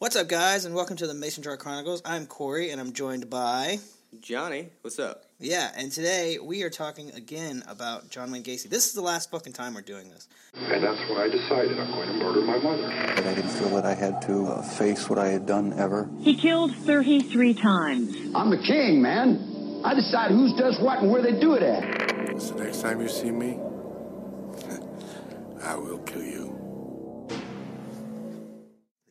What's up, guys, and welcome to the Mason Jar Chronicles. I'm Corey, and I'm joined by Johnny. What's up? yeah. And today we are talking again about John Wayne Gacy. This is the last fucking time we're doing this. And that's when I decided I'm going to murder my mother. But I didn't feel that I had to uh, face what I had done ever. He killed 33 times. I'm the king, man. I decide who does what and where they do it at. So next time you see me, I will kill you.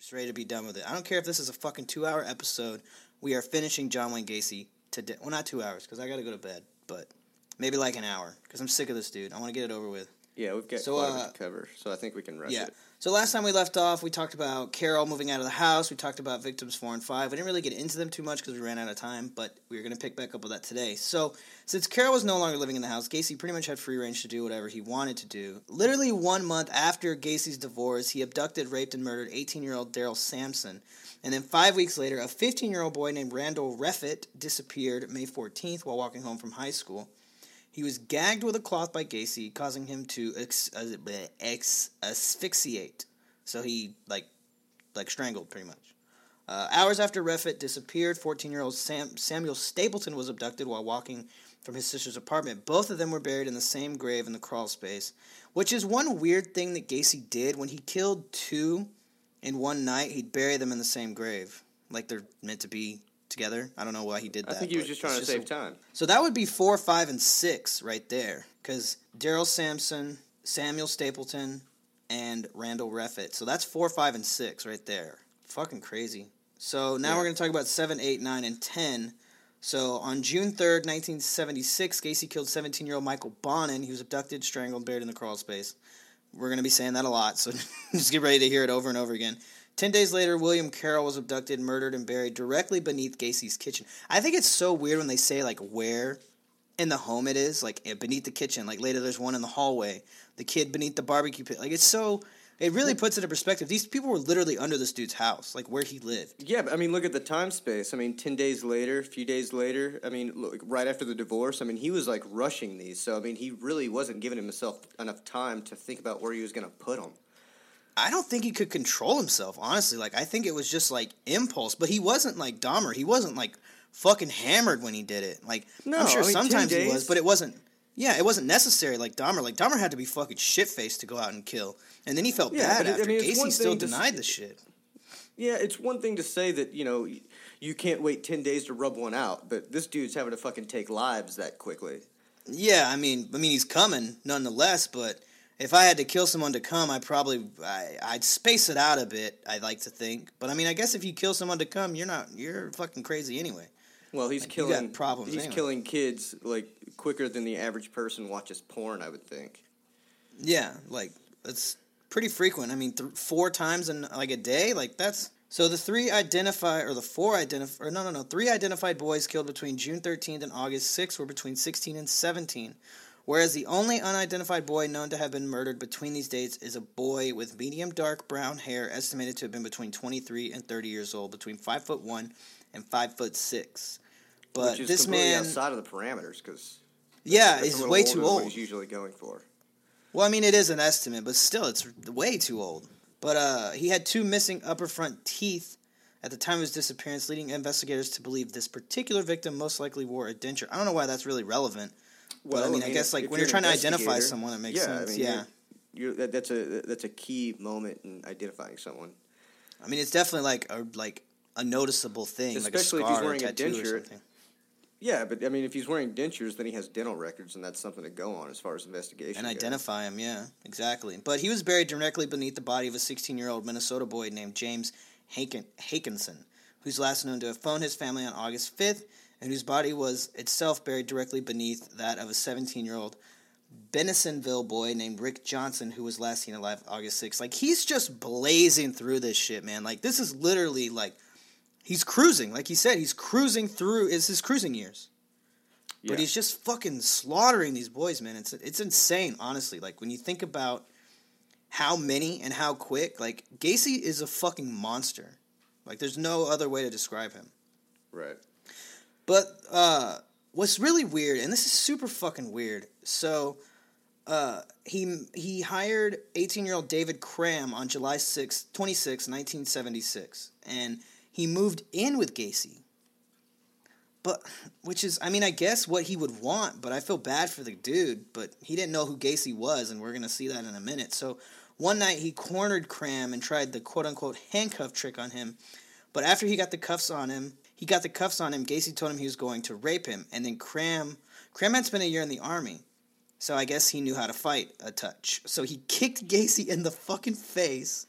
Just ready to be done with it. I don't care if this is a fucking two-hour episode. We are finishing John Wayne Gacy today. Well, not two hours because I got to go to bed, but maybe like an hour because I'm sick of this dude. I want to get it over with. Yeah, we've got So, quite a uh, bit to cover, so I think we can rush Yeah. it. So last time we left off, we talked about Carol moving out of the house. We talked about victims four and five. We didn't really get into them too much because we ran out of time, but we are going to pick back up with that today. So since Carol was no longer living in the house, Gacy pretty much had free range to do whatever he wanted to do. Literally one month after Gacy's divorce, he abducted, raped, and murdered 18-year-old Darrell Samson. And then five weeks later, a 15-year-old boy named Randall Reffett disappeared May 14th while walking home from high school. He was gagged with a cloth by Gacy, causing him to ex, uh, ex asphyxiate. So he like like strangled pretty much. Uh, hours after Reffett disappeared, 14-year-old Sam, Samuel Stapleton was abducted while walking from his sister's apartment. Both of them were buried in the same grave in the crawl space, which is one weird thing that Gacy did when he killed two in one night. He'd bury them in the same grave, like they're meant to be together. I don't know why he did that. I think he was just trying to it's save a- time. so that would be four, five, and six right there. Because Darrell Samson, Samuel Stapleton, and Randall Reffett. So that's four, five, and six right there. Fucking crazy. So now Yeah. we're going to talk about seven, eight, nine, and ten. So on June 3rd, 1976, Gacy killed 17 year old Michael Bonnin. He was abducted, strangled, buried in the crawl space. We're going to be saying that a lot, so just get ready to hear it over and over again. Ten days later, William Carroll was abducted, murdered, and buried directly beneath Gacy's kitchen. I think it's so weird when they say like where in the home it is, like eh, beneath the kitchen. Like later, there's one in the hallway. The kid beneath the barbecue pit. Like it's so. It really puts it in perspective. These people were literally under this dude's house, like where he lived. Yeah, but I mean, look at the time space. I mean, ten days later, a few days later. I mean, look, right after the divorce. I mean, he was like rushing these. So I mean, he really wasn't giving himself enough time to think about where he was going to put them. I don't think he could control himself, honestly. Like I think it was just like impulse, but he wasn't like Dahmer. He wasn't like fucking hammered when he did it. Like No, I'm sure I mean, sometimes he was, but it wasn't. Yeah, it wasn't necessary like Dahmer. Like Dahmer had to be fucking shit faced to go out and kill, and then he felt Yeah, bad it- I after. mean, Gacy still to s- denied the shit. Yeah, it's one thing to say that you know you can't wait ten days to rub one out, but this dude's having to fucking take lives that quickly. Yeah, I mean, I mean he's coming nonetheless. But if I had to kill someone to come, I probably I, I'd space it out a bit. I'd like to think, but I mean, I guess if you kill someone to come, you're not you're fucking crazy anyway. Well, he's Like, killing problems He's anyway. killing kids like quicker than the average person watches porn. I would think. Yeah, like it's pretty frequent. I mean, th- four times in like a day, like that's so. The three identify or the four identify or no, no, no, three identified boys killed between June 13th and August 6th were between 16 and 17. Whereas the only unidentified boy known to have been murdered between these dates is a boy with medium dark brown hair, estimated to have been between 23 and 30 years old, between five foot one and five foot six. But which is this completely man, outside of the parameters because yeah, he's way too old. He's usually going for. Well, I mean, it is an estimate, but still, it's way too old. But uh, he had two missing upper front teeth at the time of his disappearance, leading investigators to believe this particular victim most likely wore a denture. I don't know why that's really relevant. But I mean, I guess like if when you're an trying to identify someone, it makes yeah, sense. I mean, yeah, You're, you're, that, that's a that's a key moment in identifying someone. I mean, it's definitely like a like a noticeable thing, Especially if like a he's wearing a or denture. something. Yeah, but I mean, if he's wearing dentures, then he has dental records, and that's something to go on as far as investigation. and goes. identify him. Yeah, exactly. But he was buried directly beneath the body of a 16-year-old Minnesota boy named James Haken- Haakenson, who's last known to have phoned his family on August 5th, and whose body was itself buried directly beneath that of a 17-year-old Bensenville boy named Rick Johnston, who was last seen alive August 6th. Like he's just blazing through this shit, man. Like this is literally like he's cruising. Like he said, he's cruising through. Is his cruising years. Yeah. But he's just fucking slaughtering these boys, man. It's it's insane, honestly. Like when you think about how many and how quick, like Gacy is a fucking monster. Like there's no other way to describe him. right. But uh what's really weird, and this is super fucking weird. So uh, he he hired 18 year old David Cram on July 6, 26, 1976, and he moved in with Gacy. But, which is, I mean, I guess what he would want, but I feel bad for the dude, but he didn't know who Gacy was, and we're to see that in a minute. So, one night he cornered Cram and tried the quote unquote handcuff trick on him, but after he got the cuffs on him, he got the cuffs on him, Gacy told him he was going to rape him, and then Cram, Cram had spent a year in the army. So I guess he knew how to fight a touch. So he kicked Gacy in the fucking face,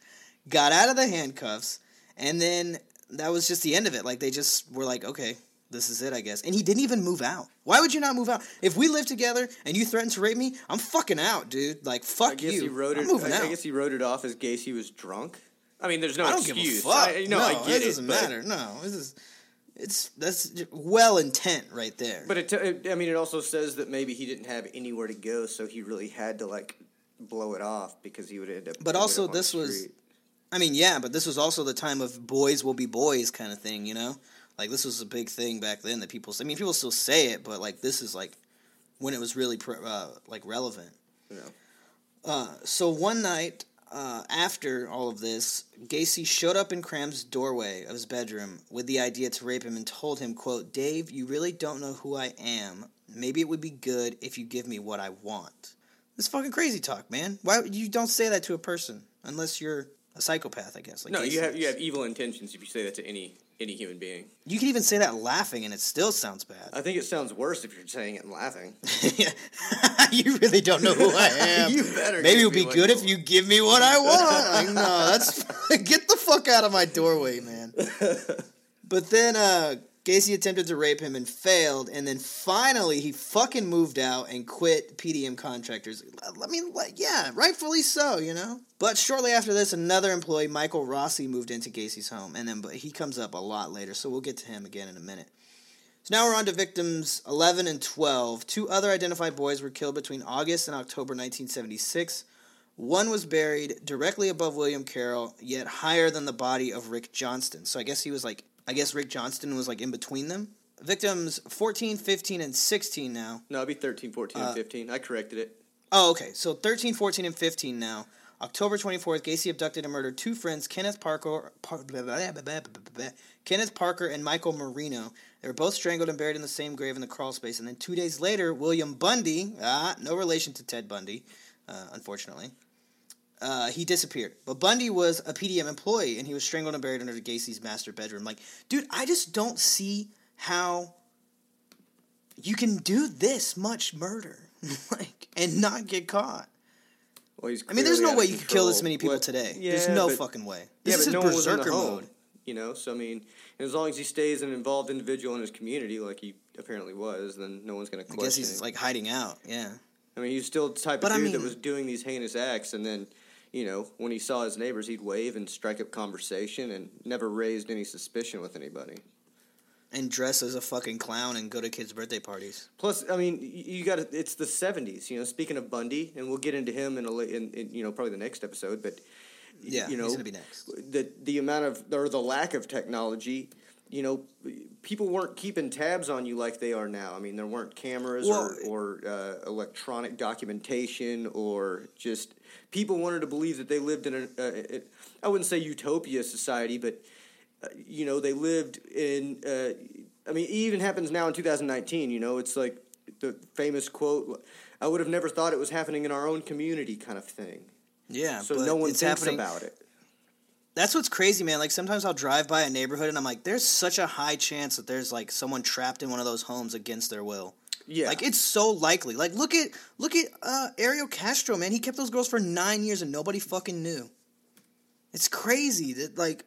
got out of the handcuffs, and then that was just the end of it. Like they just were like, okay, this is it, I guess. And he didn't even move out. Why would you not move out? If we live together and you threaten to rape me, I'm fucking out, dude. Like fuck I guess you. he wrote I'm it. moving I, out. I guess he wrote it off as Gacy was drunk. I mean, there's no I don't excuse. give a fuck. I, no, no, I get it it. doesn't matter. No, this is it's that's well intent right there. But it, t- it, I mean, it also says that maybe he didn't have anywhere to go, so he really had to like blow it off because he would end up. But also up this was- I mean, yeah, but this was also the time of boys will be boys kind of thing, you know? Like this was a big thing back then that people I mean, people still say it, but like this is like when it was really uh, like relevant. Know. Uh, so one night uh, after all of this, Gacy showed up in Cram's doorway of his bedroom with the idea to rape him and told him, quote, Dave, you really don't know who I am. Maybe it would be good if you give me what I want. This fucking crazy talk, man. Why you don't say that to a person unless you're a psychopath, I guess. Like No, Gacy you have you have evil intentions if you say that to any any human being. You can even say that laughing and it still sounds bad. I think it sounds worse if you're saying it and laughing. you really don't know who I am. You better Maybe it would be good if you give me what I want. Like, no, that's get the fuck out of my doorway, man. But then uh, Gacy attempted to rape him and failed, and then finally he fucking moved out and quit PDM contractors. I mean, yeah, rightfully so, you know. But shortly after this, another employee, Michael Rossi, moved into Gacy's home, and then but he comes up a lot later, so we'll get to him again in a minute. So now we're on to victims 11 and 12. Two other identified boys were killed between August and October 1976. One was buried directly above William Carroll, yet higher than the body of Rick Johnston. So I guess he was like, I guess Rick Johnston was like in between them. Victims 14, 15, and 16 now. No, it'd be 13, 14, Uh, and 15. I corrected it. Oh, okay. So 13, 14, and 15 now. October 24th, Gacy abducted and murdered two friends, Kenneth Parker, Par- blah, blah, blah, Kenneth Parker and Michael Marino. They were both strangled and buried in the same grave in the crawl space. And then two days later, William Bundy, ah, no relation to Ted Bundy, uh, unfortunately, uh, he disappeared. But Bundy was a PDM employee, and he was strangled and buried under Gacy's master bedroom. Like, dude, I just don't see how you can do this much murder, like, and not get caught. Well, he's I mean, there's no way you could kill this many people What- today. Yeah, there's no but- fucking way. Yeah, This but is no one was in the berserker home, mode. You know, so I mean, as long as he stays an involved individual in his community, like he apparently was, then no one's going to I question. guess he's him. like hiding out. Yeah. I mean, he's still the type But of I dude that was doing these heinous acts, and then, you know, when he saw his neighbors, he'd wave and strike up conversation, and never raised any suspicion with anybody. And dress as a fucking clown and go to kids' birthday parties. Plus, I mean, you got It's the '70s, you know. Speaking of Bundy, and we'll get into him in a in, in you know probably the next episode, but Yeah, you know, he's gonna be next. the the amount of or the lack of technology. You know, people weren't keeping tabs on you like they are now. I mean, there weren't cameras Well- or, or uh, electronic documentation or just people wanted to believe that they lived in a, uh, it, I wouldn't say utopia society, but uh, you know, they lived in. Uh, I mean, it even happens now in 2019. You know, it's like the famous quote: "I would have never thought it was happening in our own community," kind of thing. Yeah. So but no one thinks happening. about it. That's what's crazy, man. Like sometimes I'll drive by a neighborhood and I'm like, there's such a high chance that there's like someone trapped in one of those homes against their will. Yeah, Like it's so likely. Like look at look at uh, Ariel Castro, man. He kept those girls for nine years and nobody fucking knew. It's crazy that like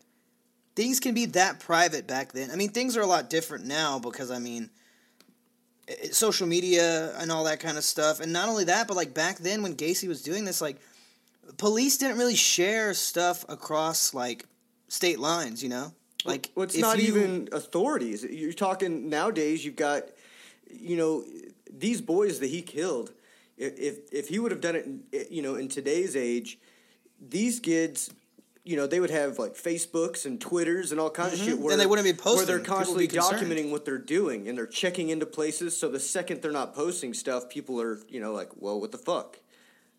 things can be that private back then. I mean, things are a lot different now because I mean, i- i- social media and all that kind of stuff. And not only that, but like back then when Gacy was doing this, like police didn't really share stuff across like state lines. You know, like well, it's not you- even authorities. You're talking nowadays. You've got, you know, these boys that he killed. If if, he would have done it, you know, in today's age, these kids. You know, they would have like Facebooks and Twitters and all kinds of mm-hmm. shit where And they wouldn't be posting. Where they're constantly documenting what they're doing and they're checking into places. So the second they're not posting stuff, people are you know like, well, what the fuck?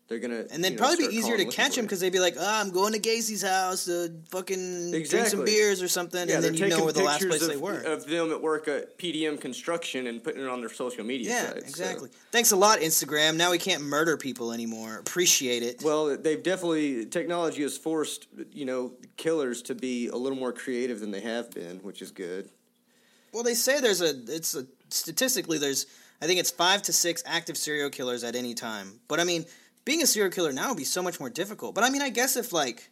They're gonna And then you know, probably be easier to catch him because they'd be like, "Oh, I'm going to Gacy's house to fucking drink some beers or something," Yeah, and then you know where the last place they were. of them at work at PDM Construction and putting it on their social media yeah, sites. so- exactly. Thanks a lot, Instagram. Now we can't murder people anymore. Appreciate it. Well, they've definitely technology has forced you know killers to be a little more creative than they have been, which is good. Well, they say there's a it's a statistically there's I think it's five to six active serial killers at any time. But I mean, being a serial killer now would be so much more difficult. But I mean, I guess if like,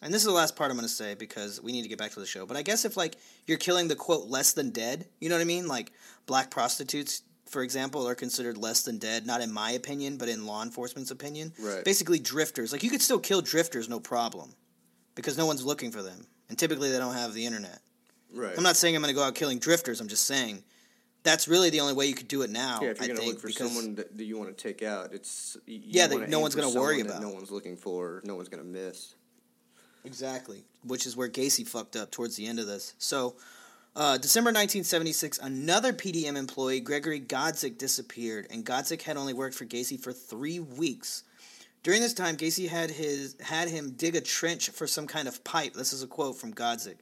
and this is the last part I'm going to say because we need to get back to the show. But I guess if like you're killing the quote less than dead, you know what I mean? Like black prostitutes, for example, are considered less than dead. Not in my opinion, but in law enforcement's opinion. Right. Basically, drifters. Like you could still kill drifters, no problem, because no one's looking for them, and typically they don't have the internet. Right. I'm not saying I'm going to go out killing drifters. I'm just saying that's really the only way you could do it now. Yeah, if you're I to think, look for because- someone that, that you want to take out, it's Yeah, that no one's gonna worry about. No one's looking for. No one's going to miss. Exactly, which is where Gacy fucked up towards the end of this. So, uh, December 1976, another PDM employee, Gregory Godzik, disappeared, and Godzik had only worked for Gacy for three weeks. During this time, Gacy had his had him dig a trench for some kind of pipe. This is a quote from Godzik.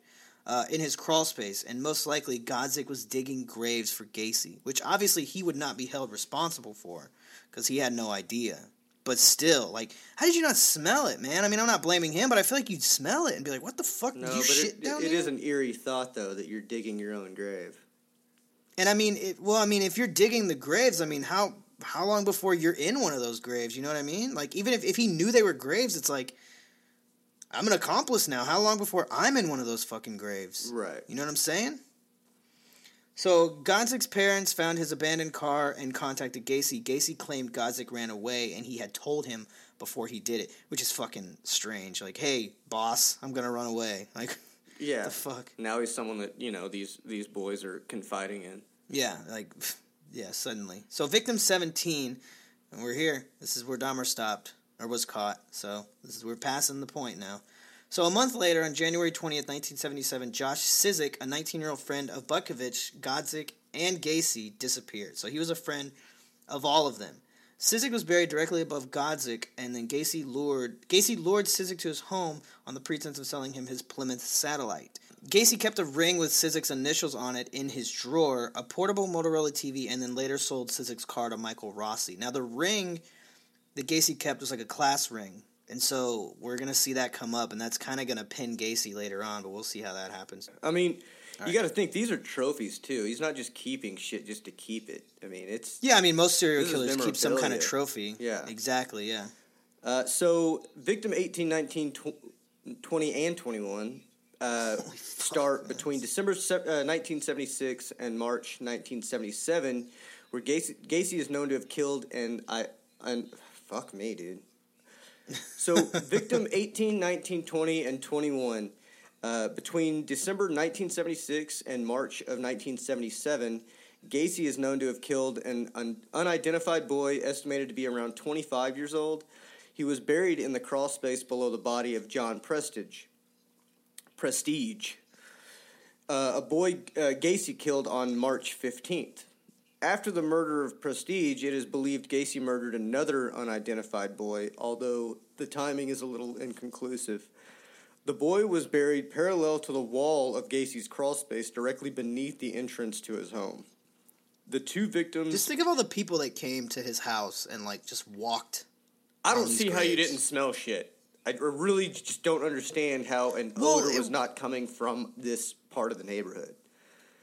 Uh, in his crawl space, and most likely Godzik was digging graves for Gacy, which obviously he would not be held responsible for because he had no idea. But still, like, how did you not smell it, man? I mean, I'm not blaming him, but I feel like you'd smell it and be like, "What the fuck? No, did you but shit it, down it here?" is an eerie thought though that you're digging your own grave. And I mean, it, well, I mean, if you're digging the graves, I mean, how how long before you're in one of those graves? You know what I mean? Like, even if if he knew they were graves, it's like, I'm an accomplice now. How long before I'm in one of those fucking graves? Right. You know what I'm saying? So Godzik's parents found his abandoned car and contacted Gacy. Gacy claimed Godzik ran away and he had told him before he did it, which is fucking strange. Like, hey, boss, I'm gonna run away. Like, Yeah. the fuck? Now he's someone that you know these these boys are confiding in. Yeah, like, yeah, suddenly. So victim 17, and we're here. This is where Dahmer stopped, or was caught. So this is we're passing the point now. So a month later, on January 20th, 1977, Josh Sizik, a 19-year-old friend of Butkovich, Godzik, and Gacy, disappeared. So he was a friend of all of them. Sizik was buried directly above Godzik, and then Gacy lured Gacy lured Sizik to his home on the pretense of selling him his Plymouth satellite. Gacy kept a ring with Sizik's initials on it in his drawer, a portable Motorola TV, and then later sold Sizik's car to Michael Rossi. Now the ring that Gacy kept was like a class ring, and so we're gonna see that come up, and that's kind of gonna pin Gacy later on, but we'll see how that happens. I mean, you got to think these are trophies too. He's not just keeping shit just to keep it. I mean, it's Yeah, I mean most serial killers keep some kind of trophy. Yeah. exactly. Yeah. Uh, so, victim 18, 19, tw- 20, and 21 uh, start between December se- uh, 1976 and March 1977, where Gacy, Gacy is known to have killed and I and fuck me, dude. So, victim 18, 19, 20, and 21. Uh, between December 1976 and March of 1977, Gacy is known to have killed an un- unidentified boy estimated to be around 25 years old. He was buried in the crawl space below the body of John Prestidge. Prestidge. Uh, a boy uh, Gacy killed on March 15th. After the murder of Prestidge, it is believed Gacy murdered another unidentified boy, although the timing is a little inconclusive. The boy was buried parallel to the wall of Gacy's crawlspace, directly beneath the entrance to his home. The two victims. Just think of all the people that came to his house and like just walked. I don't see how you didn't smell shit. I really just don't understand how an Well, odor it- was not coming from this part of the neighborhood.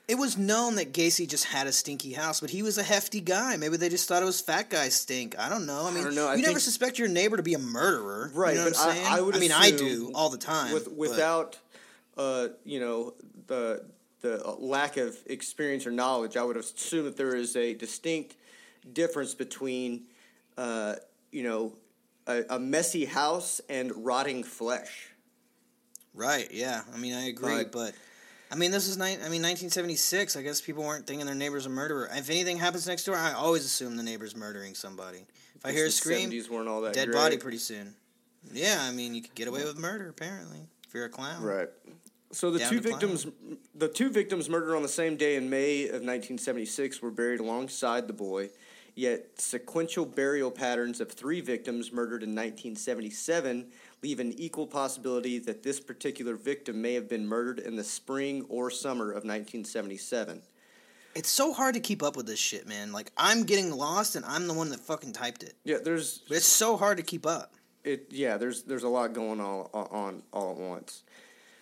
It was known that Gacy just had a stinky house, but he was a hefty guy. Maybe they just thought it was fat guy stink. I don't know. I mean, don't know. I you never suspect your neighbor to be a murderer, Right, You know but what I'm I- saying? I would I mean, I do all the time. With without, uh, you know, the the lack of experience or knowledge, I would assume that there is a distinct difference between, uh, you know, a, a messy house and rotting flesh. right? Yeah, I mean, I agree, Right. but I mean, this is ni- I mean, 1976. I guess people weren't thinking their neighbor's a murderer. If anything happens next door, I always assume the neighbor's murdering somebody. If I hear a scream, 70s weren't all that dead great. body pretty soon. Yeah, I mean, you could get away with murder apparently if you're a clown. Right. So the Down two to clown. victims, the two victims murdered on the same day in May of 1976, were buried alongside the boy Yet sequential burial patterns of three victims murdered in 1977 leave an equal possibility that this particular victim may have been murdered in the spring or summer of 1977. It's so hard to keep up with this shit, man. Like I'm getting lost, and I'm the one that fucking typed it. Yeah, there's But it's so hard to keep up. it yeah there's there's a lot going on on all at once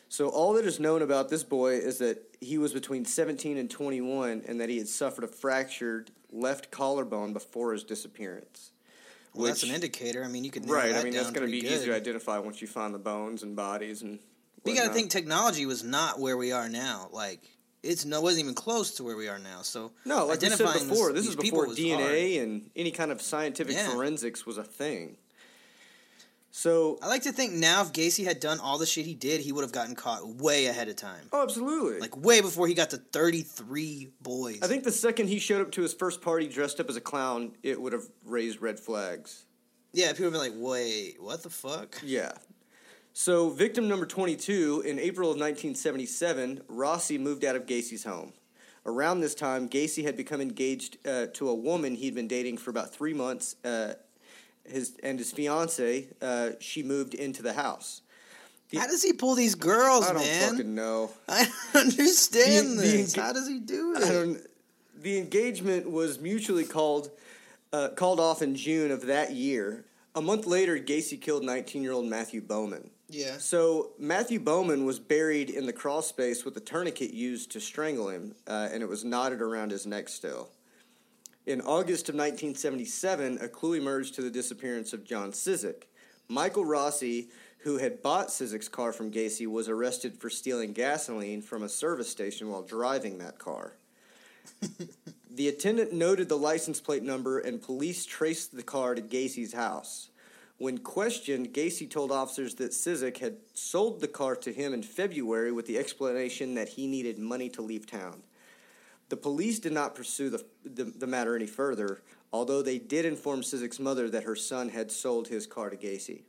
so all that is known about this boy is that he was between 17 and 21 and that he had suffered a fractured left collarbone before his disappearance Well, that's an indicator. I mean, you could right i mean that's going to be pretty easy to identify once you find the bones and bodies and But you got to think technology was not where we are now. Like it's no wasn't even close to where we are now. So no like we said identifying before this, this, is before dna hard. and any kind of scientific Yeah. forensics was a thing so I like to think now if Gacy had done all the shit he did, he would have gotten caught way ahead of time. oh absolutely Like way before he got to 33 boys. I think the second he showed up to his first party dressed up as a clown, it would have raised red flags. Yeah, people would be like, wait, what the fuck? Yeah. So, victim number 22, in April of 1977, Rossi moved out of Gacy's home. Around this time, Gacy had become engaged uh, to a woman he'd been dating for about three months. Uh, his and his fiance, uh, she moved into the house. The- How does he pull these girls, man? I don't man? fucking know. I don't understand The- the this. enga- How does he do it? The engagement was mutually called uh, called off in June of that year. A month later, Gacy killed 19-year-old Matthew Bowman. yeah. So Matthew Bowman was buried in the crawl space with a tourniquet used to strangle him, uh, and it was knotted around his neck still. In August of 1977, a clue emerged to the disappearance of John Sizik. Michael Rossi, who had bought Sizik's car from Gacy, was arrested for stealing gasoline from a service station while driving that car. the attendant noted the license plate number, and police traced the car to Gacy's house. When questioned, Gacy told officers that Sizik had sold the car to him in February with the explanation that he needed money to leave town. The police did not pursue the, the, the matter any further, although they did inform Sizik's mother that her son had sold his car to Gacy.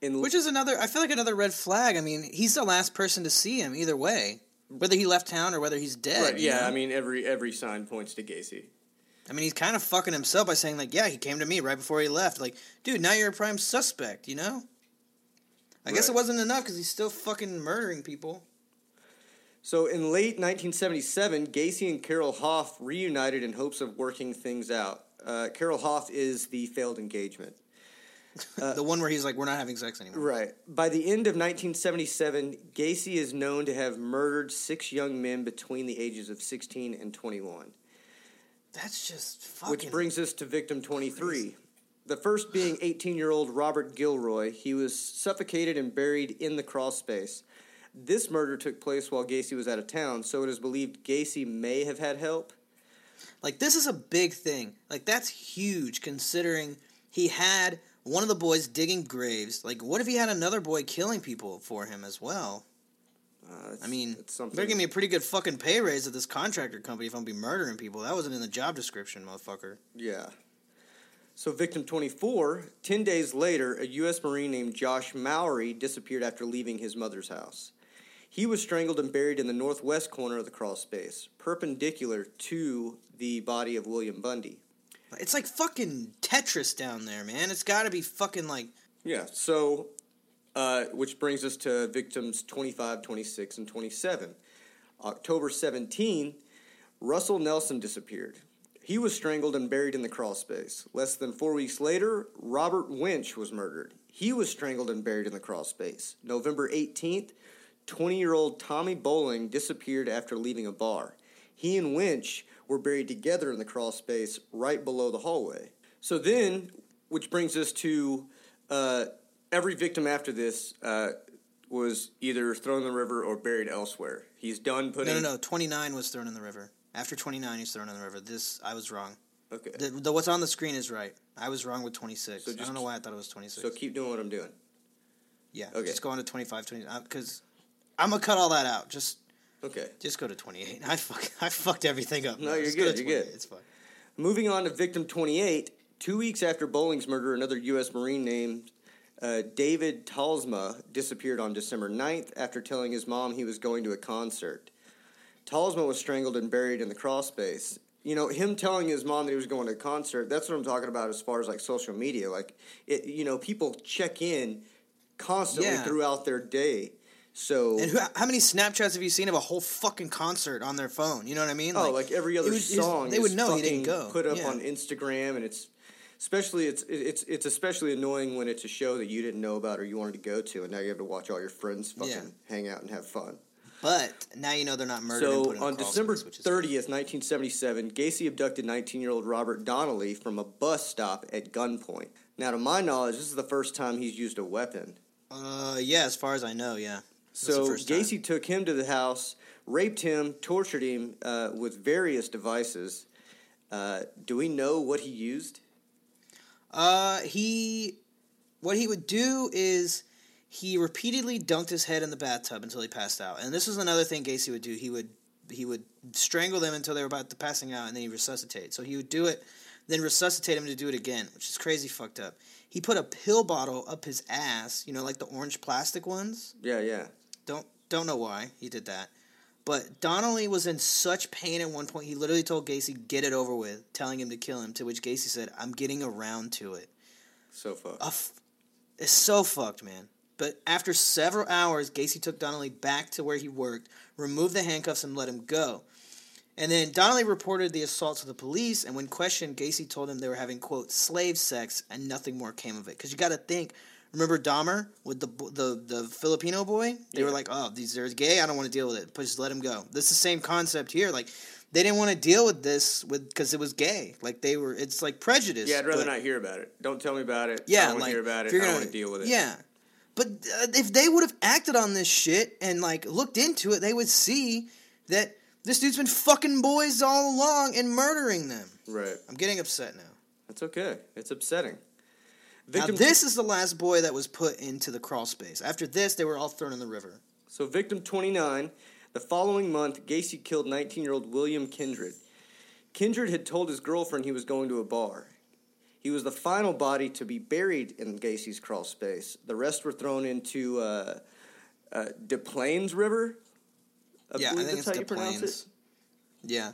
In, Which is another, I feel like another red flag. I mean, he's the last person to see him either way. Whether he left town or whether he's dead. right, yeah, know? I mean every every sign points to Gacy. I mean, he's kind of fucking himself by saying, like, yeah, he came to me right before he left. Like, dude, now you're a prime suspect, you know? I guess it wasn't enough because he's still fucking murdering people. So in late 1977, Gacy and Carol Hoff reunited in hopes of working things out. Uh, Carol Hoff is the failed engagement. the one where he's like, we're not having sex anymore. Right. By the end of 1977, Gacy is known to have murdered six young men between the ages of 16 and 21. That's just fucking. Which brings us to victim 23. The first being 18 year old Robert Gilroy. He was suffocated and buried in the crawl space. This murder took place while Gacy was out of town, so it is believed Gacy may have had help. Like, this is a big thing. Like, that's huge considering he had one of the boys digging graves. Like, what if he had another boy killing people for him as well? Uh, I mean, they're giving me a pretty good fucking pay raise at this contractor company if I'm be murdering people. That wasn't in the job description, motherfucker. Yeah. So, victim 24, 10 days later, a U.S. Marine named Josh Mowery disappeared after leaving his mother's house. He was strangled and buried in the northwest corner of the crawl space, perpendicular to the body of William Bundy. It's like fucking Tetris down there, man. It's got to be fucking like. Yeah, so, uh, which brings us to victims 25, 26, and 27. October 17, Russell Nelson disappeared. He was strangled and buried in the crawl space. Less than four weeks later, Robert Winch was murdered. He was strangled and buried in the crawl space. November 18th, 20 year old Tommy Boling disappeared after leaving a bar. He and Winch were buried together in the crawl space right below the hallway. So then, which brings us to uh, every victim after this uh, was either thrown in the river or buried elsewhere. He's done putting. No, no, no. 29 was thrown in the river. After 29, he's thrown in the river. This, I was wrong. Okay. The, the what's on the screen is right. I was wrong with 26. So I don't know why I thought it was 26. So keep doing what I'm doing. yeah, okay. just go on to 25, 20. Because I'm going to cut all that out. Just Okay. just go to 28. I, fuck, I fucked everything up. No, you're Just go good, you're good. It's fine. Moving on to victim 28. Two weeks after Boling's murder, another U.S. Marine named uh, David Talsma disappeared on December 9th after telling his mom he was going to a concert. Talsma was strangled and buried in the crawl space. you know, him telling his mom that he was going to a concert, that's what I'm talking about as far as like social media. Like, it, you know, people check in constantly Yeah. throughout their day. So, And who, how many Snapchats have you seen of a whole fucking concert on their phone? You know what I mean? oh, like, every other was- song, they would know he didn't go. Put up Yeah. on Instagram, and it's especially it's it's it's especially annoying when it's a show that you didn't know about or you wanted to go to, and now you have to watch all your friends fucking Yeah. hang out and have fun. But now you know they're not murdered. So on December space, which is thirtieth, nineteen seventy seven, Gacy abducted nineteen year old Robert Donnelly from a bus stop at gunpoint. Now, to my knowledge, this is the first time he's used a weapon. Uh, yeah, as far as I know, yeah. So. Gacy took him to the house, raped him, tortured him uh, with various devices. Uh, do we know what he used? Uh, he, what he would do is he repeatedly dunked his head in the bathtub until he passed out. And this was another thing Gacy would do. He would he would strangle them until they were about to passing out, and then he resuscitate. So he would do it, then resuscitate him to do it again, which is crazy fucked up. He put a pill bottle up his ass, you know, like the orange plastic ones. Yeah, yeah. Don't don't know why he did that. But Donnelly was in such pain at one point, he literally told Gacy, get it over with, telling him to kill him, to which Gacy said, I'm getting around to it. So fucked. F- it's so fucked, man. But after several hours, Gacy took Donnelly back to where he worked, removed the handcuffs, and let him go. And then Donnelly reported the assault to the police, and when questioned, Gacy told him they were having, quote, slave sex, and nothing more came of it. Because you got to think, remember Dahmer with the, the the Filipino boy? They were like, oh, these are gay, I don't want to deal with it, just let him go. This is the same concept here. Like, they didn't want to deal with this with because it was gay. Like, they were, it's like prejudice. yeah, I'd rather but- not hear about it. Don't tell me about it. I yeah, don't want like to hear about it. I you're don't want to deal with it. Yeah, but uh, if they would have acted on this shit and like looked into it, they would see that this dude's been fucking boys all along and murdering them. Right. I'm getting upset now. That's okay. It's upsetting. Now this is the last boy that was put into the crawl space. After this, they were all thrown in the river. So, victim 29, the following month, Gacy killed 19 year old William Kindred. Kindred had told his girlfriend he was going to a bar. He was the final body to be buried in Gacy's crawl space. The rest were thrown into uh, uh, Des Plaines River. I yeah, I think that's it's how you the pronounce plains. it. Yeah.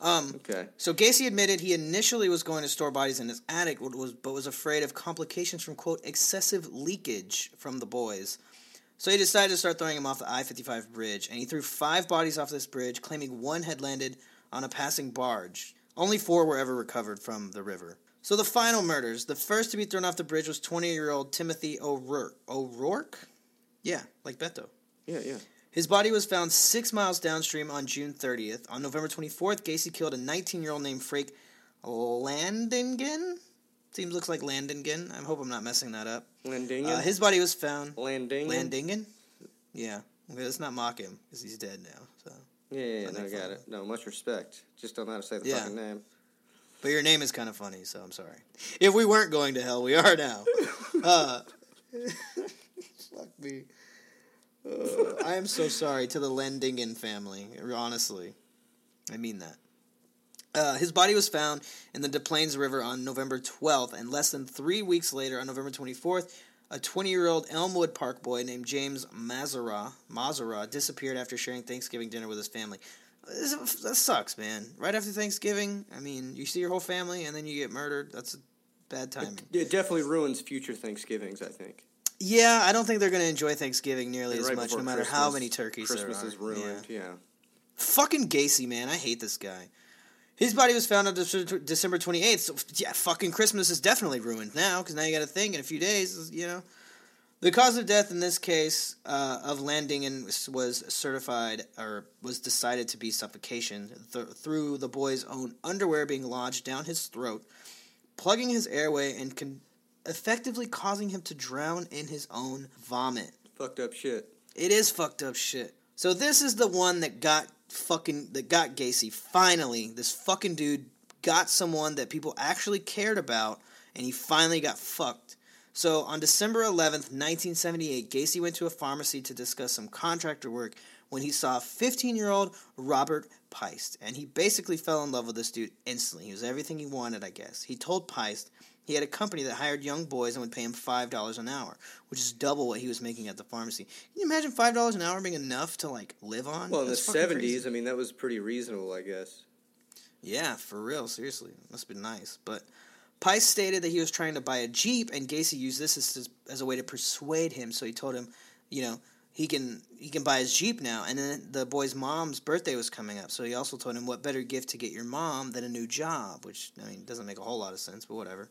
Um, Okay. So Gacy admitted he initially was going to store bodies in his attic, but was, but was afraid of complications from quote excessive leakage from the boys. So he decided to start throwing them off the I-55 bridge, and he threw five bodies off this bridge, claiming one had landed on a passing barge. Only four were ever recovered from the river. So the final murders. The first to be thrown off the bridge was 20-year-old Timothy O'Rourke. O'Rourke? Yeah, like Beto. Yeah, yeah. His body was found six miles downstream on June 30th. On November 24th, Gacy killed a 19 year old named Frank Landingin. Seems looks like Landingin. I hope I'm not messing that up. Landingin? Uh, his body was found. Landingin? Landingin? Yeah. Okay, let's not mock him because he's dead now. So, Yeah, yeah, yeah. No, I got it. No, much respect. Just don't know how to say the Yeah. fucking name. but your name is kind of funny, so I'm sorry. If we weren't going to hell, we are now. Uh, fuck me. Uh, I am so sorry to the Landingin family. Honestly, I mean that. Uh, his body was found in the Des Plaines River on November 12th, and less than three weeks later, on November 24th, a 20-year-old Elmwood Park boy named James Mazzara Mazzara disappeared after sharing Thanksgiving dinner with his family. This- That sucks, man. Right after Thanksgiving, I mean, you see your whole family, and then you get murdered. That's a bad timing. It definitely ruins future Thanksgivings, I think. Yeah, I don't think they're going to enjoy Thanksgiving nearly And as right much, no matter how many turkeys Christmas there are. Christmas is ruined, Yeah. yeah. Fucking Gacy, man. I hate this guy. His body was found on Dece- December 28th. So, yeah, fucking Christmas is definitely ruined now because now you got a thing in a few days, you know. The cause of death in this case uh, of Landingin was- was certified or was decided to be suffocation th- through the boy's own underwear being lodged down his throat, plugging his airway and con- effectively causing him to drown in his own vomit. Fucked up shit. It is fucked up shit. So this is the one that got fucking that got Gacy. Finally, this fucking dude got someone that people actually cared about, and he finally got fucked. So on December 11th, 1978, Gacy went to a pharmacy to discuss some contractor work when he saw 15-year-old Robert Piest, and he basically fell in love with this dude instantly. He was everything he wanted, I guess. He told Piest he had a company that hired young boys and would pay him five dollars an hour, which is double what he was making at the pharmacy. Can you imagine five dollars an hour being enough to like live on? Well, in the That's seventies, crazy. I mean, that was pretty reasonable, I guess. Yeah, for real. Seriously, must have been nice. But Piest stated that he was trying to buy a Jeep, and Gacy used this as, as a way to persuade him. So he told him, you know, he can he can buy his Jeep now. And then the boy's mom's birthday was coming up, so he also told him, what better gift to get your mom than a new job? Which I mean doesn't make a whole lot of sense, but whatever.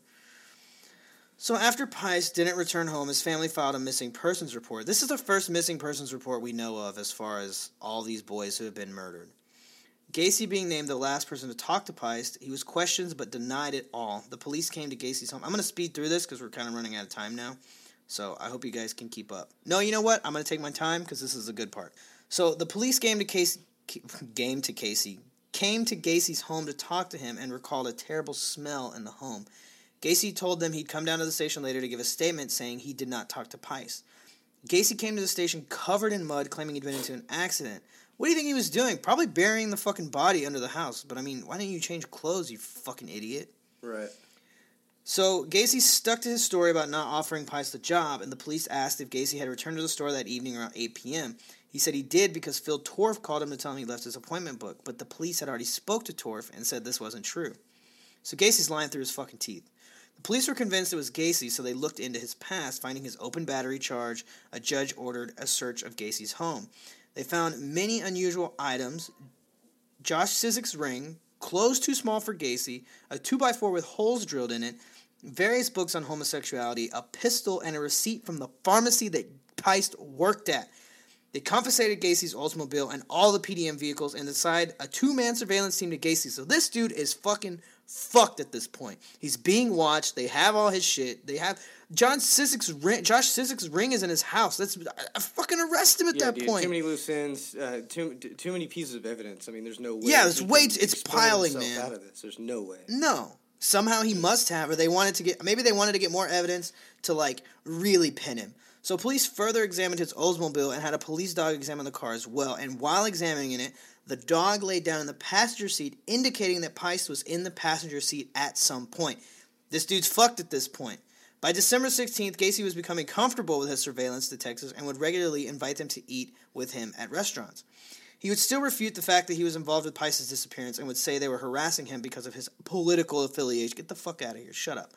So after Piest didn't return home, his family filed a missing persons report. This is the first missing persons report we know of as far as all these boys who have been murdered. Gacy being named the last person to talk to Piest, he was questioned but denied it all. The police came to Gacy's home. I'm going to speed through this because we're kind of running out of time now. So I hope you guys can keep up. No, you know what? I'm going to take my time because this is a good part. So the police came to Casey, game to Casey, came to Gacy's home to talk to him and recalled a terrible smell in the home. Gacy told them he'd come down to the station later to give a statement saying he did not talk to Piest. Gacy came to the station covered in mud, claiming he'd been into an accident. What do you think he was doing? Probably burying the fucking body under the house. But I mean, why didn't you change clothes, you fucking idiot? Right. So Gacy stuck to his story about not offering Piest the job, and the police asked if Gacy had returned to the store that evening around 8 p.m. He said he did because Phil Torf called him to tell him he left his appointment book, but the police had already spoke to Torf and said this wasn't true. So Gacy's lying through his fucking teeth. Police were convinced it was Gacy, so they looked into his past, finding his open battery charge. A judge ordered a search of Gacy's home. They found many unusual items Josh Sizzik's ring, clothes too small for Gacy, a 2x4 with holes drilled in it, various books on homosexuality, a pistol, and a receipt from the pharmacy that Piest worked at. They confiscated Gacy's Oldsmobile and all the PDM vehicles and assigned a two man surveillance team to Gacy. So this dude is fucking fucked at this point. He's being watched. They have all his shit. They have John Sizzik's ring. Josh Sizzik's ring is in his house. That's I fucking arrest him at Yeah, that dude, point. Too many loose ends. Uh, too too many pieces of evidence. I mean, there's no way. Yeah, there's way t- it's piling, man. Out of this, there's no way. No. Somehow he must have, or they wanted to get, maybe they wanted to get more evidence to like really pin him. So police further examined his Oldsmobile and had a police dog examine the car as well. And while examining it, the dog laid down in the passenger seat, indicating that Piest was in the passenger seat at some point. This dude's fucked at this point. By December 16th, Gacy was becoming comfortable with his surveillance detectives and would regularly invite them to eat with him at restaurants. He would still refute the fact that he was involved with Piest's disappearance and would say they were harassing him because of his political affiliation. Get the fuck out of here. Shut up.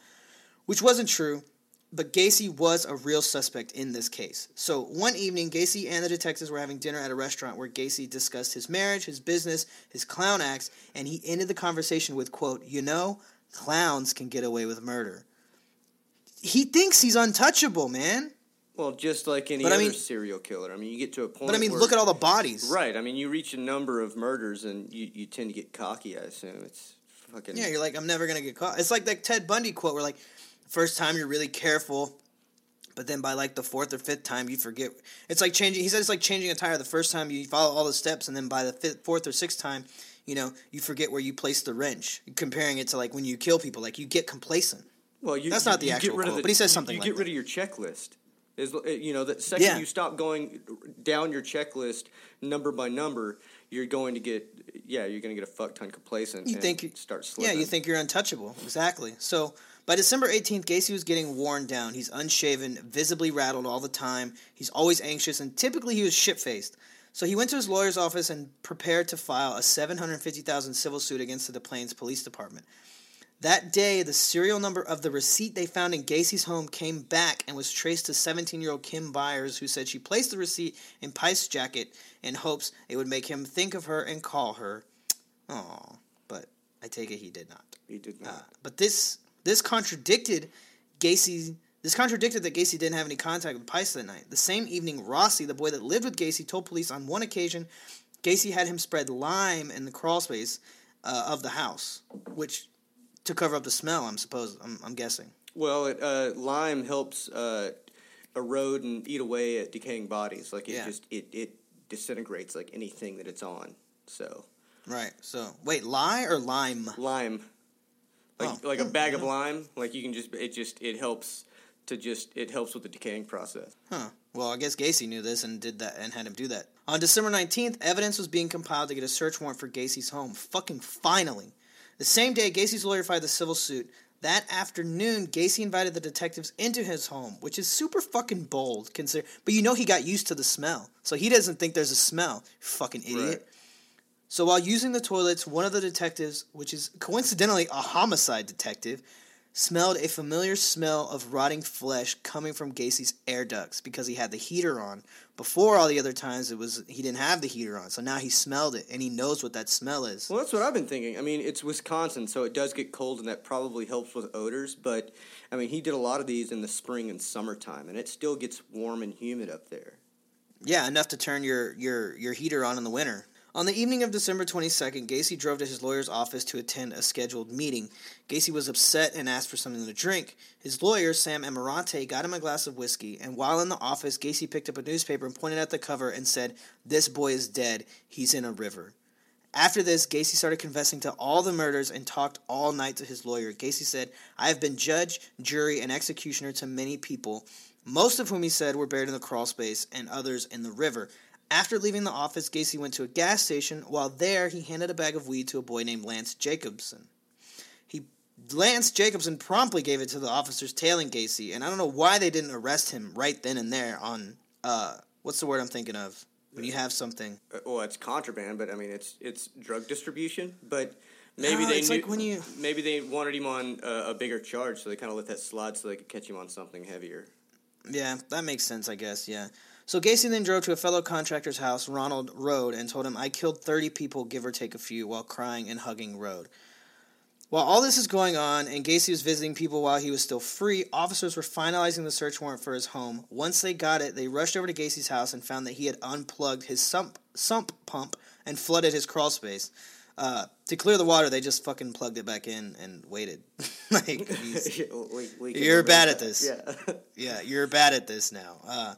Which wasn't true, but Gacy was a real suspect in this case. So one evening, Gacy and the detectives were having dinner at a restaurant where Gacy discussed his marriage, his business, his clown acts, and he ended the conversation with, quote, You know, clowns can get away with murder. He thinks he's untouchable, man. Well, just like any But I other mean- serial killer. I mean, you get to a point. But I mean, where- look at all the bodies. Right. I mean, you reach a number of murders, and you, you tend to get cocky. I assume it's fucking. Yeah, you're like, I'm never gonna get caught. It's like that Ted Bundy quote where like, first time you're really careful, but then by like the fourth or fifth time you forget. It's like changing. He said it's like changing a tire. The first time you follow all the steps, and then by the fifth, fourth or sixth time, you know, you forget where you place the wrench. Comparing it to like when you kill people, like you get complacent. Well, you, That's not the actual get rid of quote, the, but he says something You like get rid that. of your checklist. Is uh, you know the second Yeah. you stop going down your checklist number by number, you're going to get yeah you're going to get a fuck ton complacent. You and think you- start Yeah, you think you're untouchable. Exactly. So by December 18th, Gacy was getting worn down. He's unshaven, visibly rattled all the time. He's always anxious, and typically he was shit faced. So he went to his lawyer's office and prepared to file a 750000 civil suit against the Des Plaines Police Department. That day, the serial number of the receipt they found in Gacy's home came back and was traced to 17 year old Kim Byers, who said she placed the receipt in Piest's jacket in hopes it would make him think of her and call her. Aw, but I take it he did not. He did not. Uh, but this this contradicted Gacy. This contradicted that Gacy didn't have any contact with Piest that night. The same evening, Rossi, the boy that lived with Gacy, told police on one occasion Gacy had him spread lime in the crawl space uh, of the house, which to cover up the smell. I'm supposed. I'm, I'm guessing. well, it, uh, lime helps uh, erode and eat away at decaying bodies. Like it Yeah. just it it disintegrates like anything that it's on. So Right. So wait, lie or lime? lime, like Oh. like a bag of lime, like you can just it just it helps to just it helps with the decaying process. Huh. Well, I guess Gacy knew this and did that and had him do that. On December 19th, evidence was being compiled to get a search warrant for Gacy's home. Fucking finally. The same day, Gacy's lawyer filed the civil suit. That afternoon, Gacy invited the detectives into his home, which is super fucking bold. Consider, but you know he got used to the smell, so he doesn't think there's a smell. Fucking idiot. Right. So while using the toilets, one of the detectives, which is coincidentally a homicide detective, smelled a familiar smell of rotting flesh coming from Gacy's air ducts because he had the heater on. Before all the other times it was he didn't have the heater on. So now he smelled it and he knows what that smell is. Well, that's what I've been thinking. I mean, it's Wisconsin, so it does get cold, and that probably helps with odors. But I mean, he did a lot of these in the spring and summertime, and it still gets warm and humid up there. Yeah, enough to turn your your your heater on in the winter. On the evening of December 22nd, Gacy drove to his lawyer's office to attend a scheduled meeting. Gacy was upset and asked for something to drink. His lawyer, Sam Amirante, got him a glass of whiskey, and while in the office, Gacy picked up a newspaper and pointed at the cover and said, This boy is dead. He's in a river. After this, Gacy started confessing to all the murders and talked all night to his lawyer. Gacy said, I have been judge, jury, and executioner to many people, most of whom he said were buried in the crawl space and others in the river. After leaving the office, Gacy went to a gas station. While there, he handed a bag of weed to a boy named Lance Jacobson. He Lance Jacobson promptly gave it to the officers tailing Gacy, and I don't know why they didn't arrest him right then and there on uh what's the word I'm thinking of? When you have something. Uh, Well, it's contraband, but I mean, it's it's drug distribution. But maybe No, they it's knew, like when you- maybe they wanted him on uh, a bigger charge, so they kind of let that slide so they could catch him on something heavier. Yeah, that makes sense, I guess, yeah. So Gacy then drove to a fellow contractor's house, Ronald Rohde, and told him, I killed 30 people, give or take a few, while crying and hugging Rohde. While all this is going on and Gacy was visiting people while he was still free, officers were finalizing the search warrant for his home. Once they got it, they rushed over to Gacy's house and found that he had unplugged his sump, sump pump and flooded his crawl space. Uh, to clear the water, they just fucking plugged it back in and waited. like, we- we You're bad at that. this. Yeah. yeah, you're bad at this now. Uh,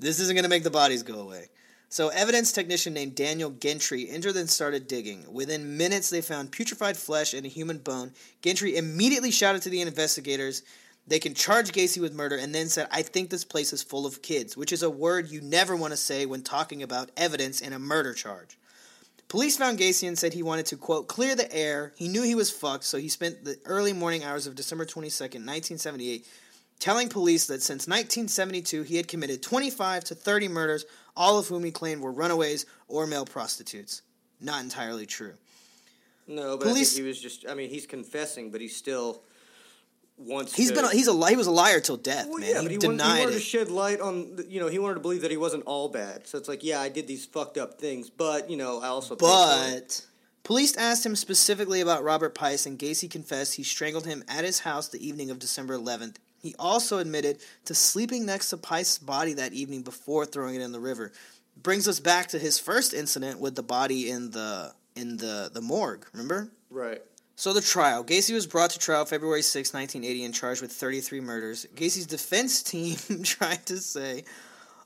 this isn't going to make the bodies go away. So, evidence technician named Daniel Genty entered and started digging. Within minutes, they found putrefied flesh and a human bone. Genty immediately shouted to the investigators they can charge Gacy with murder and then said, I think this place is full of kids, which is a word you never want to say when talking about evidence in a murder charge. Police found Gacy and said he wanted to, quote, clear the air. He knew he was fucked, so he spent the early morning hours of December 22nd, 1978, telling police that since 1972 he had committed 25 to 30 murders, all of whom he claimed were runaways or male prostitutes. Not entirely true. No, but Police- I think he was just. I mean, he's confessing, but he still wants. He's to, been a, he's a he was a liar till death, Well, man. yeah, he, but he, wanted, he denied wanted to shed light on. You know, he wanted to believe that he wasn't all bad. So it's like, yeah, I did these fucked up things, but you know, I also. it. But police asked him specifically about Robert Piest, and Gacy confessed he strangled him at his house the evening of December 11th. He also admitted to sleeping next to Piest's body that evening before throwing it in the river. Brings us back to his first incident with the body in the in the the morgue. Remember? right. So the trial. Gacy was brought to trial February 6, 1980 and charged with 33 murders. Gacy's defense team tried to say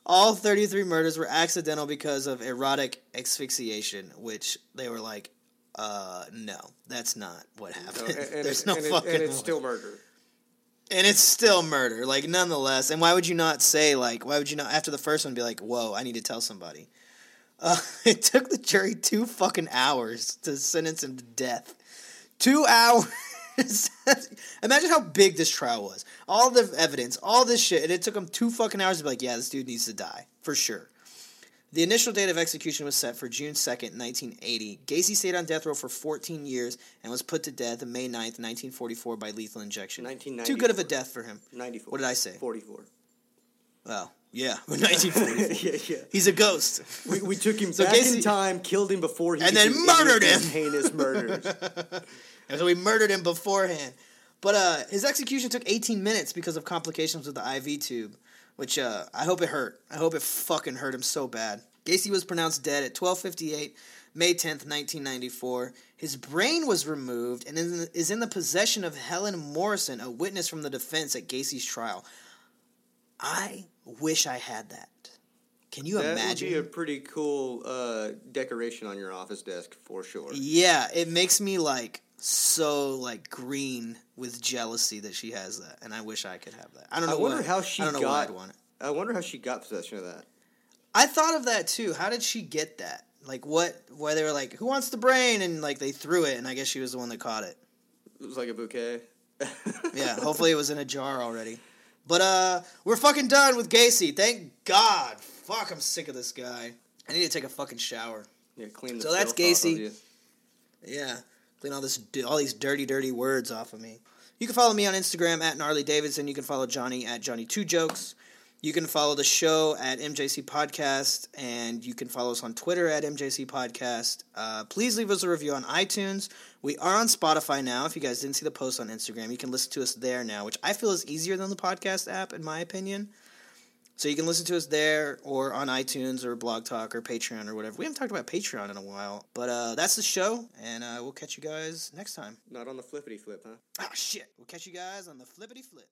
all 33 murders were accidental because of erotic asphyxiation, which they were like, uh, no, that's not what No, happened. and, and There's it- no and it- fucking and it's way. still murder. And it's still murder, like nonetheless. And why would you not say like, why would you not after the first one be like, whoa, I need to tell somebody? Uh, it took the jury two fucking hours to sentence him to death. Two hours. Imagine how big this trial was. All the evidence, all this shit, and it took him two fucking hours to be like, yeah, this dude needs to die for sure. The initial date of execution was set for June 2nd, 1980. Gacy stayed on death row for 14 years and was put to death on May 9th, 1944 by lethal injection. Too good of a death for him. 94. What did I say? 44. Well, yeah, 1944. yeah, yeah. He's a ghost. We, we took him So back Gacy- in time, killed him before he And then murdered him. Heinous murders. And so we murdered him beforehand. But uh, his execution took 18 minutes because of complications with the IV tube, which uh, I hope it hurt. I hope it fucking hurt him so bad. Gacy was pronounced dead at 12:58, May 10th, 1994. His brain was removed and is in, the possession of Helen Morrison, a witness from the defense at Gacy's trial. I wish I had that. Can you that imagine? would be a pretty cool uh, decoration on your office desk for sure. Yeah, it makes me like so like green with jealousy that she has that, and I wish I could have that. I don't know. I wonder how she I don't know got. why I'd want it. I wonder how she got possession of that. I thought of that too. How did she get that? Like what? Why they were like, "Who wants the brain?" and like they threw it, and I guess she was the one that caught it. It was like a bouquet. Yeah, hopefully it was in a jar already. But uh, we're fucking done with Gacy. Thank God. Fuck, I'm sick of this guy. I need to take a fucking shower. Yeah, clean the So that's filth off of Gacy. Yeah, clean all this, all these dirty, dirty words off of me. You can follow me on Instagram at gnarly Davidson. You can follow Johnny at Johnny Two Jokes. You can follow the show at MJC Podcast, and you can follow us on Twitter at MJC Podcast. Uh, please leave us a review on iTunes. We are on Spotify now. If you guys didn't see the post on Instagram, you can listen to us there now, which I feel is easier than the podcast app, in my opinion. So you can listen to us there or on iTunes or Blog Talk or Patreon or whatever. We haven't talked about Patreon in a while, but uh, that's the show, and uh, we'll catch you guys next time. Not on the flippity flip, huh? Ah, shit. We'll catch you guys on the flippity flip.